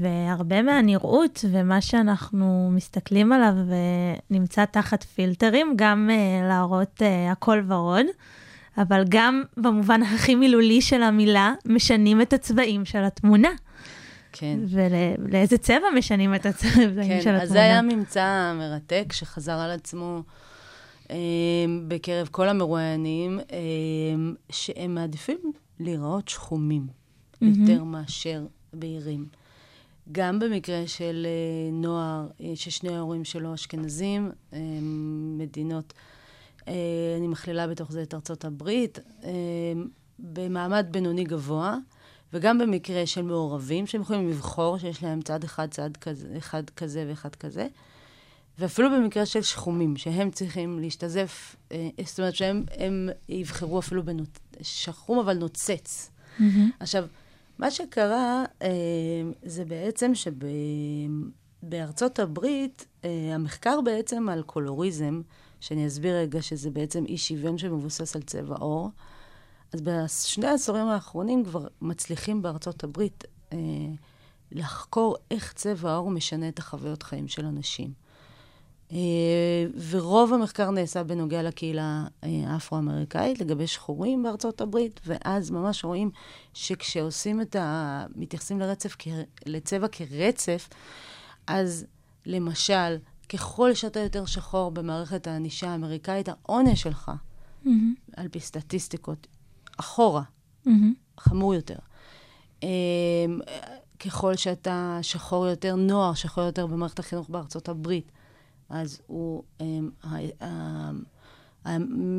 והרבה מהנראות ומה שאנחנו מסתכלים עליו נמצא תחת פילטרים, גם uh, להראות uh, הכל ורוד, אבל גם במובן הכי מילולי של המילה, משנים את הצבעים של התמונה. כן. ולאיזה צבע משנים את הצבעים כן, של התמונה. אז זה היה ממצא מרתק שחזר על עצמו אה, בקרב כל המרואיינים, אה, שהם מעדיפים להיראות שחומים mm-hmm. יותר מאשר בהירים. גם במקרה של אה, נוער, אה, ששני ההורים שלו אשכנזים, אה, מדינות, אני מכלילה בתוך זה את ארצות הברית, במעמד בינוני גבוה. וגם במקרה של מעורבים, שהם יכולים לבחור שיש להם צד אחד, צד כזה, אחד כזה ואחד כזה. ואפילו במקרה של שחומים, שהם צריכים להשתזף, זאת אומרת שהם יבחרו אפילו בשחום, אבל נוצץ. Mm-hmm. עכשיו, מה שקרה אה, זה בעצם שבארצות הברית, אה, המחקר בעצם על קולוריזם, שאני אסביר רגע שזה בעצם אי שוויון שמבוסס על צבע עור, אז בשני העשורים האחרונים כבר מצליחים בארצות הברית אה, לחקור איך צבע העור משנה את החוויות חיים של אנשים. אה, ורוב המחקר נעשה בנוגע לקהילה אה, האפרו-אמריקאית, לגבי שחורים בארצות הברית, ואז ממש רואים שכשעושים את ה... מתייחסים לרצף, לצבע כרצף, אז למשל, ככל שאתה יותר שחור במערכת הענישה האמריקאית, העונש שלך, mm-hmm. על פי סטטיסטיקות, אחורה, mm-hmm. חמור יותר. אמ, ככל שאתה שחור יותר, נוער שחור יותר במערכת החינוך בארצות הברית, אז הוא, אמ,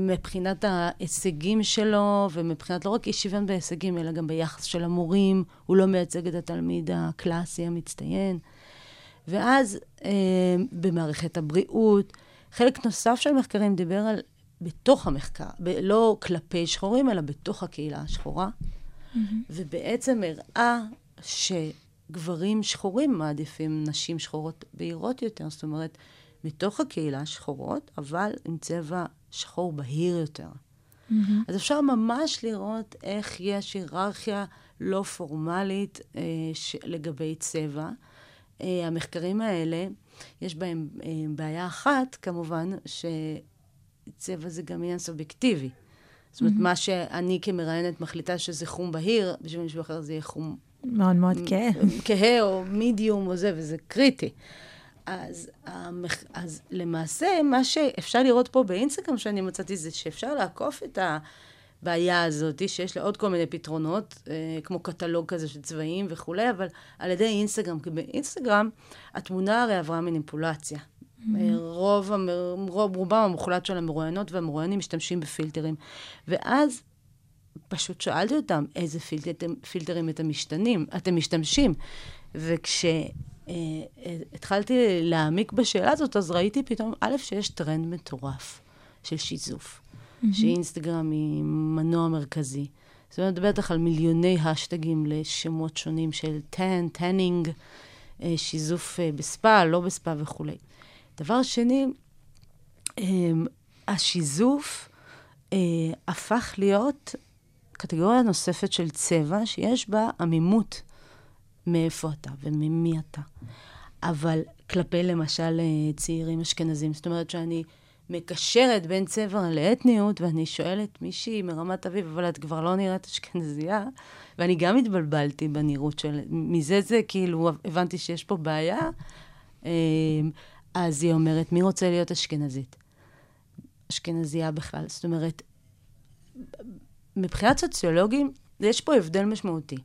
מבחינת ההישגים שלו, ומבחינת לא רק אי שוויון בהישגים, אלא גם ביחס של המורים, הוא לא מייצג את התלמיד הקלאסי המצטיין. ואז אמ, במערכת הבריאות, חלק נוסף של המחקרים דיבר על בתוך המחקר, ב- לא כלפי שחורים, אלא בתוך הקהילה השחורה, mm-hmm. ובעצם הראה שגברים שחורים מעדיפים נשים שחורות בהירות יותר, זאת אומרת, מתוך הקהילה שחורות, אבל עם צבע שחור בהיר יותר. Mm-hmm. אז אפשר ממש לראות איך יש היררכיה לא פורמלית אה, ש- לגבי צבע. אה, המחקרים האלה, יש בהם אה, בעיה אחת, כמובן, ש... צבע זה גם עניין סובייקטיבי. זאת אומרת, mm-hmm. מה שאני כמראיינת מחליטה שזה חום בהיר, בשביל מישהו אחר זה יהיה חום... מאוד מאוד כהה. כהה או מידיום או זה, וזה קריטי. אז, אז למעשה, מה שאפשר לראות פה באינסטגרם שאני מצאתי, זה שאפשר לעקוף את הבעיה הזאת, שיש לה עוד כל מיני פתרונות, אה, כמו קטלוג כזה של צבעים וכולי, אבל על ידי אינסטגרם, כי באינסטגרם התמונה הרי עברה מניפולציה. Mm-hmm. רוב, רוב, רובם המוחלט של המרואיינות והמרואיינים משתמשים בפילטרים. ואז פשוט שאלתי אותם, איזה פילטר, פילטרים אתם משתנים, אתם משתמשים? וכשהתחלתי אה, להעמיק בשאלה הזאת, אז ראיתי פתאום, א', שיש טרנד מטורף של שיזוף, mm-hmm. שאינסטגרם היא מנוע מרכזי. זאת אומרת, בטח על מיליוני ההאשטגים לשמות שונים של tan, tanning, אה, שיזוף אה, בספא, לא בספא וכולי. דבר שני, אמ, השיזוף אה, הפך להיות קטגוריה נוספת של צבע שיש בה עמימות מאיפה אתה וממי אתה. אבל כלפי למשל אה, צעירים אשכנזים, זאת אומרת שאני מקשרת בין צבע לאתניות, ואני שואלת מישהי מרמת אביב, אבל את כבר לא נראית אשכנזייה, ואני גם התבלבלתי בנראות של... מזה זה כאילו, הבנתי שיש פה בעיה. אמ, אז היא אומרת, מי רוצה להיות אשכנזית? אשכנזייה בכלל. זאת אומרת, מבחינת סוציולוגים, יש פה הבדל משמעותי.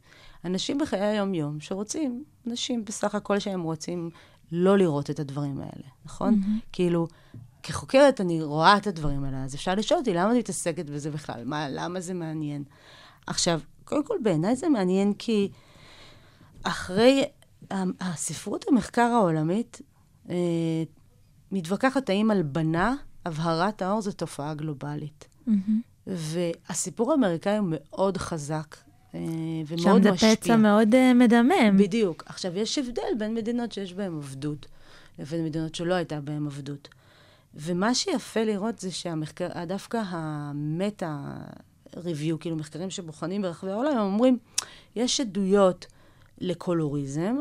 אנשים בחיי היום-יום שרוצים, אנשים בסך הכל שהם רוצים לא לראות את הדברים האלה, נכון? Mm-hmm. כאילו, כחוקרת אני רואה את הדברים האלה, אז אפשר לשאול אותי, למה את מתעסקת בזה בכלל? מה, למה זה מעניין? עכשיו, קודם כל, בעיניי זה מעניין כי אחרי הספרות המחקר העולמית אה, מתווכחת האם הלבנה, הבהרת האור, זו תופעה גלובלית. Mm-hmm. והסיפור האמריקאי הוא מאוד חזק. אה, ומאוד משפיע. שם זה פצע מאוד uh, מדמם. בדיוק. עכשיו, יש הבדל בין מדינות שיש בהן עבדות, לבין מדינות שלא הייתה בהן עבדות. ומה שיפה לראות זה שהמחקר, דווקא המטה ריוויו, כאילו מחקרים שבוחנים ברחבי העולם, הם אומרים, יש עדויות לקולוריזם,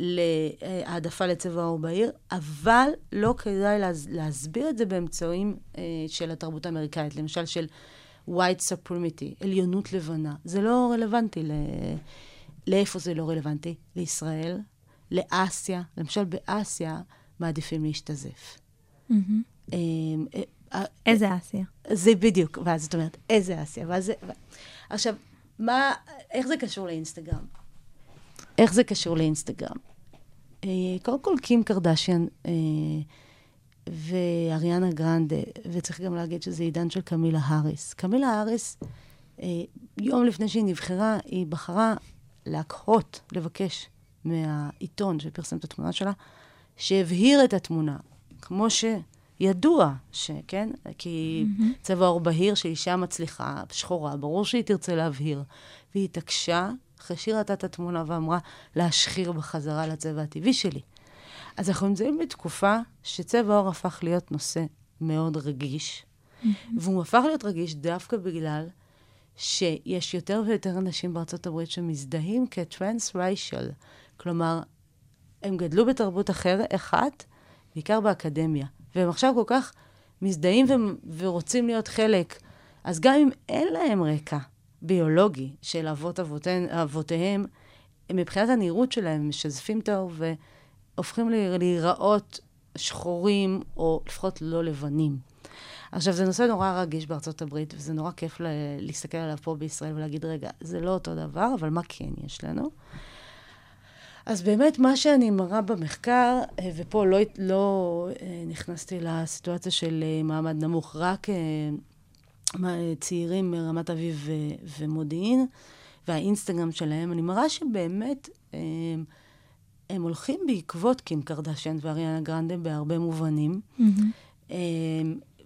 להעדפה לצבע עור בהיר, אבל לא כדאי להס, להסביר את זה באמצעים אה, של התרבות האמריקאית, למשל של white supremacy, עליונות לבנה. זה לא רלוונטי ל... לאיפה זה לא רלוונטי? לישראל, לאסיה. למשל, באסיה מעדיפים להשתזף. Mm-hmm. איזה אסיה? זה בדיוק, ואז זאת אומרת, איזה אסיה? ואז זה... עכשיו, מה, איך זה קשור לאינסטגרם? איך זה קשור לאינסטגרם? אה, קודם כל, קים קרדשיאן אה, ואריאנה גרנדה, וצריך גם להגיד שזה עידן של קמילה האריס. קמילה האריס, אה, יום לפני שהיא נבחרה, היא בחרה להקהות, לבקש מהעיתון שפרסם את התמונה שלה, שהבהיר את התמונה, כמו שידוע, שכן? כי mm-hmm. צבע עור בהיר של אישה מצליחה, שחורה, ברור שהיא תרצה להבהיר. והיא התעקשה, אחרי שהיא ראתה את התמונה ואמרה, להשחיר בחזרה לצבע הטבעי שלי. אז אנחנו נמצאים בתקופה שצבע עור הפך להיות נושא מאוד רגיש, mm-hmm. והוא הפך להיות רגיש דווקא בגלל שיש יותר ויותר אנשים בארצות הברית שמזדהים כטרנס-ריישל. כלומר, הם גדלו בתרבות אחרת, אחת, בעיקר באקדמיה, והם עכשיו כל כך מזדהים ו- ורוצים להיות חלק. אז גם אם אין להם רקע ביולוגי של אבות אבותיהם, אבותיהם מבחינת הנראות שלהם, משזפים את האור והופכים להיראות שחורים, או לפחות לא לבנים. עכשיו, זה נושא נורא רגיש בארצות הברית, וזה נורא כיף ל- להסתכל עליו פה בישראל ולהגיד, רגע, זה לא אותו דבר, אבל מה כן יש לנו? אז באמת, מה שאני מראה במחקר, אה, ופה לא, לא אה, נכנסתי לסיטואציה של אה, מעמד נמוך, רק צעירים מרמת אביב ומודיעין, והאינסטגרם שלהם, אני מראה שבאמת הם, הם הולכים בעקבות קים קרדשן ואריאנה גרנדה בהרבה מובנים. Mm-hmm.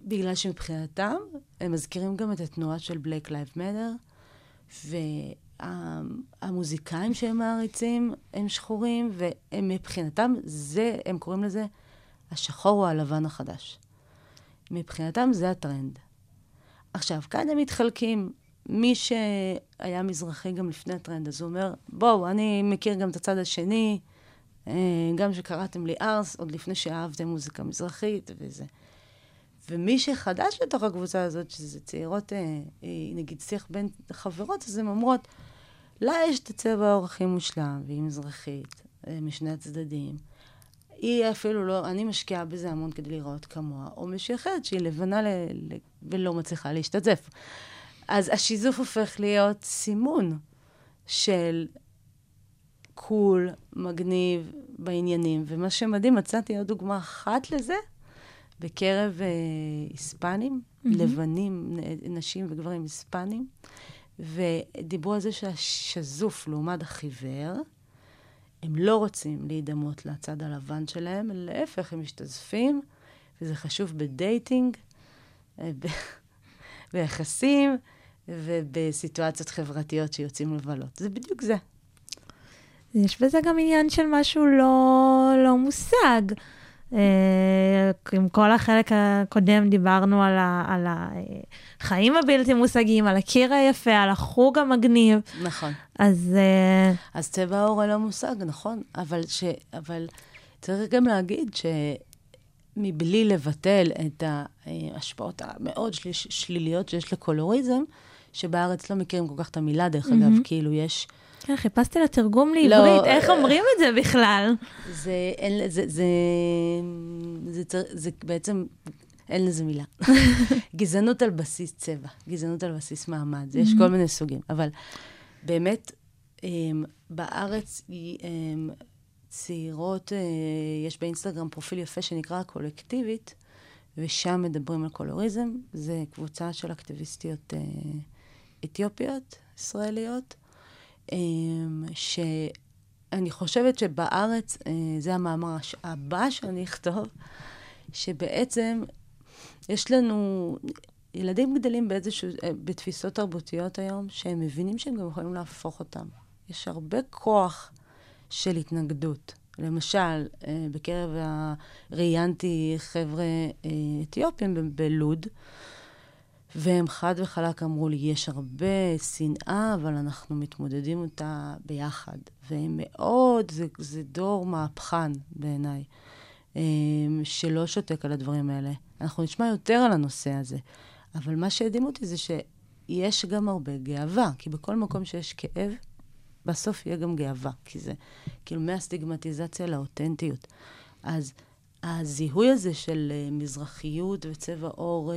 בגלל שמבחינתם, הם מזכירים גם את התנועה של Black Lives Matter, והמוזיקאים שהם מעריצים הם שחורים, והם מבחינתם, זה, הם קוראים לזה השחור או הלבן החדש. מבחינתם זה הטרנד. עכשיו, כאן הם מתחלקים. מי שהיה מזרחי גם לפני הטרנד, אז הוא אומר, בואו, אני מכיר גם את הצד השני, אה, גם שקראתם לי ארס, עוד לפני שאהבתם מוזיקה מזרחית וזה. ומי שחדש בתוך הקבוצה הזאת, שזה צעירות, אה, אה, נגיד שיח בין חברות, אז הן אומרות, לה יש את הצבע העור הכי מושלם, והיא מזרחית, משני הצדדים. היא אפילו לא, אני משקיעה בזה המון כדי לראות כמוה, או מישהי אחרת שהיא לבנה ל, ולא מצליחה להשתתף. אז השיזוף הופך להיות סימון של cool, מגניב בעניינים, ומה שמדהים, מצאתי עוד דוגמה אחת לזה, בקרב אה, היספנים, mm-hmm. לבנים, נשים וגברים היספנים, ודיברו על זה שהשזוף לעומת החיוור, הם לא רוצים להידמות לצד הלבן שלהם, להפך, הם משתזפים, וזה חשוב ב dating, ביחסים ובסיטואציות חברתיות שיוצאים לבלות. זה בדיוק זה. יש בזה גם עניין של משהו לא, לא מושג. אה, עם כל החלק הקודם דיברנו על, ה, על החיים הבלתי מושגים, על הקיר היפה, על החוג המגניב. נכון. אז... אה, אז צבע העור לא מושג, נכון. אבל, ש, אבל צריך גם להגיד שמבלי לבטל את ההשפעות המאוד של, שליליות שיש לקולוריזם, שבארץ לא מכירים כל כך את המילה, דרך אגב, כאילו יש... כן, חיפשתי לה תרגום לעברית, לא, איך אומרים את זה בכלל? זה, אין, זה, זה, זה, זה, זה בעצם, אין לזה מילה. גזענות על בסיס צבע, גזענות על בסיס מעמד, יש כל מיני סוגים. אבל באמת, אמ, בארץ אמ, צעירות, אה, יש באינסטגרם פרופיל יפה שנקרא קולקטיבית, ושם מדברים על קולוריזם. זה קבוצה של אקטיביסטיות אה, אתיופיות, ישראליות. אמ, שאני חושבת שבארץ, אה, זה המאמר הבא שאני אכתוב, שבעצם יש לנו, ילדים גדלים באיזשהו, אה, בתפיסות תרבותיות היום, שהם מבינים שהם גם יכולים להפוך אותם. יש הרבה כוח של התנגדות. למשל, אה, בקרב, ראיינתי חבר'ה אתיופים בלוד, והם חד וחלק אמרו לי, יש הרבה שנאה, אבל אנחנו מתמודדים אותה ביחד. והם מאוד, זה, זה דור מהפכן בעיניי, אמ, שלא שותק על הדברים האלה. אנחנו נשמע יותר על הנושא הזה, אבל מה שהדהים אותי זה שיש גם הרבה גאווה, כי בכל מקום שיש כאב, בסוף יהיה גם גאווה, כי זה כאילו מהסטיגמטיזציה לאותנטיות. אז הזיהוי הזה של uh, מזרחיות וצבע עור uh,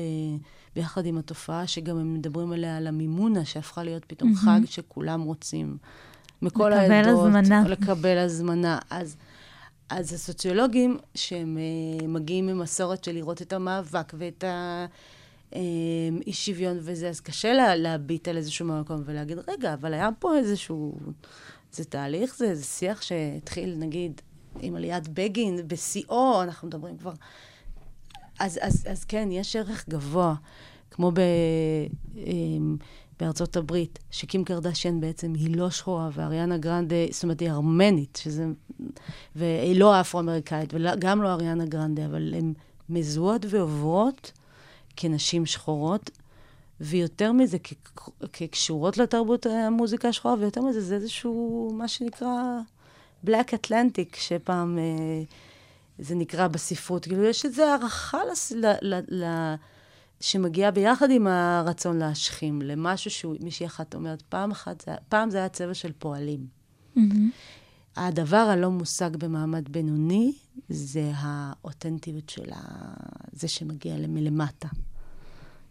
ביחד עם התופעה, שגם הם מדברים עליה, על המימונה, שהפכה להיות פתאום mm-hmm. חג שכולם רוצים. מכל לקבל העדות. לקבל הזמנה. לקבל הזמנה. אז, אז הסוציולוגים, שהם uh, מגיעים ממסורת של לראות את המאבק ואת ה... אי שוויון וזה, אז קשה לה, להביט על איזשהו מקום ולהגיד, רגע, אבל היה פה איזשהו... זה תהליך, זה, זה שיח שהתחיל, נגיד, עם עליית בגין, בשיאו, אנחנו מדברים כבר... אז, אז, אז כן, יש ערך גבוה, כמו ב, אמ, בארצות הברית, שקים קרדשן בעצם היא לא שחורה, ואריאנה גרנדה, זאת אומרת, היא ארמנית, שזה, והיא לא אפרו-אמריקאית, וגם לא אריאנה גרנדה, אבל הן מזוהות ועוברות כנשים שחורות, ויותר מזה, כקשורות לתרבות המוזיקה השחורה, ויותר מזה, זה איזשהו, מה שנקרא... Black Atlantic, שפעם אה, זה נקרא בספרות. כאילו, יש איזו הערכה לס, ל, ל, ל, שמגיעה ביחד עם הרצון להשכים, למשהו שהוא, מישהי אחת אומרת, פעם אחת, זה, פעם זה היה צבע של פועלים. Mm-hmm. הדבר הלא מושג במעמד בינוני, זה האותנטיות של ה... זה שמגיע מלמטה,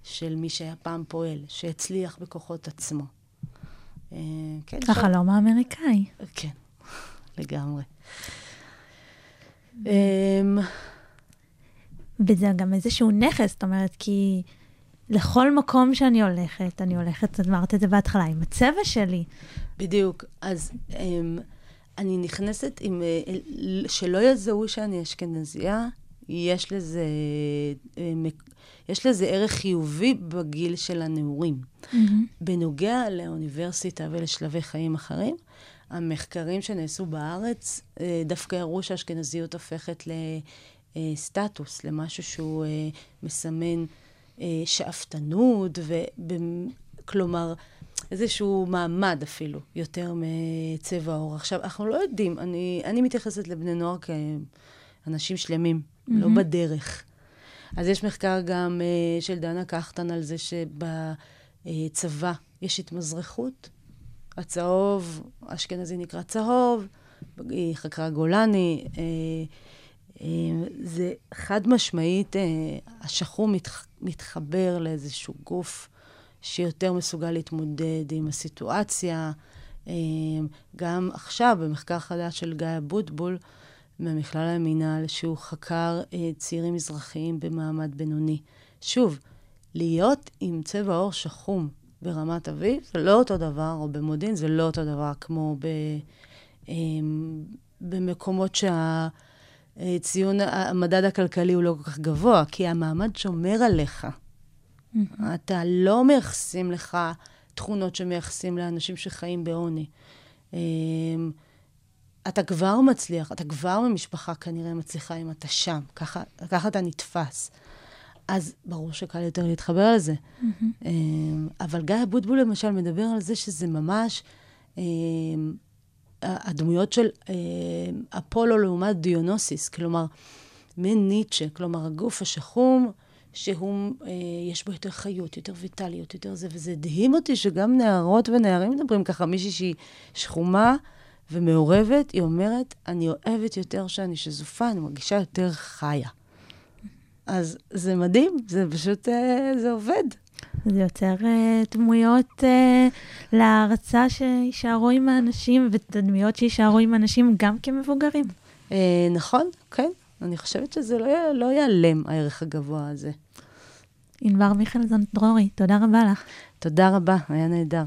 של מי שהיה פעם פועל, שהצליח בכוחות עצמו. אה, כן, החלום האמריקאי. כן. לגמרי. אמ, וזה גם איזשהו נכס, זאת אומרת, כי לכל מקום שאני הולכת, אני הולכת, אמרת את זה בהתחלה, עם הצבע שלי. בדיוק. אז um, אני נכנסת עם... Uh, שלא יזהו שאני אשכנזייה, יש לזה, uh, יש לזה ערך חיובי בגיל של הנעורים. Mm-hmm. בנוגע לאוניברסיטה ולשלבי חיים אחרים, המחקרים שנעשו בארץ אה, דווקא הראו שהאשכנזיות הופכת לסטטוס, למשהו שהוא אה, מסמן אה, שאפתנות, כלומר, איזשהו מעמד אפילו, יותר מצבע העור. עכשיו, אנחנו לא יודעים, אני, אני מתייחסת לבני נוער כאנשים שלמים, mm-hmm. לא בדרך. אז יש מחקר גם uh, של דנה קחטן על זה שבצבא יש התמזרחות הצהוב, אשכנזי נקרא צהוב, היא חקרה גולני. אה, אה, זה חד משמעית, אה, השחום מתח, מתחבר לאיזשהו גוף שיותר מסוגל להתמודד עם הסיטואציה. גם עכשיו, במחקר חדש של גיא אבוטבול, מהמכלל המינהל, שהוא חקר צעירים מזרחיים במעמד בינוני. שוב, להיות עם צבע עור שחום ברמת אביב, זה לא אותו דבר, או במודיעין, זה לא אותו דבר כמו ב, אמ, במקומות שהציון, המדד הכלכלי הוא לא כל כך גבוה, כי המעמד שומר עליך. Mm-hmm. אתה לא מייחסים לך תכונות שמייחסים לאנשים שחיים בעוני. אמ, אתה כבר מצליח, אתה כבר ממשפחה כנראה מצליחה אם אתה שם, ככה, ככה אתה נתפס. אז ברור שקל יותר להתחבר לזה. Mm-hmm. אבל גיא אבוטבול למשל מדבר על זה שזה ממש אמ, הדמויות של אפולו לעומת דיונוסיס, כלומר, מין ניטשה, כלומר, הגוף השחום, שהוא, אה, יש בו יותר חיות, יותר ויטליות, יותר זה, וזה הדהים אותי שגם נערות ונערים מדברים ככה, מישהי שהיא שחומה ומעורבת, היא אומרת, אני אוהבת יותר שאני שזופה, אני מרגישה יותר חיה. אז זה מדהים, זה פשוט, אה, זה עובד. זה יוצר uh, דמויות uh, להערצה שיישארו עם האנשים, ודמויות שיישארו עם האנשים גם כמבוגרים. Uh, נכון, כן. אני חושבת שזה לא, לא ייעלם, הערך הגבוה הזה. ענבר מיכלזון דרורי, תודה רבה לך. תודה רבה, היה נהדר.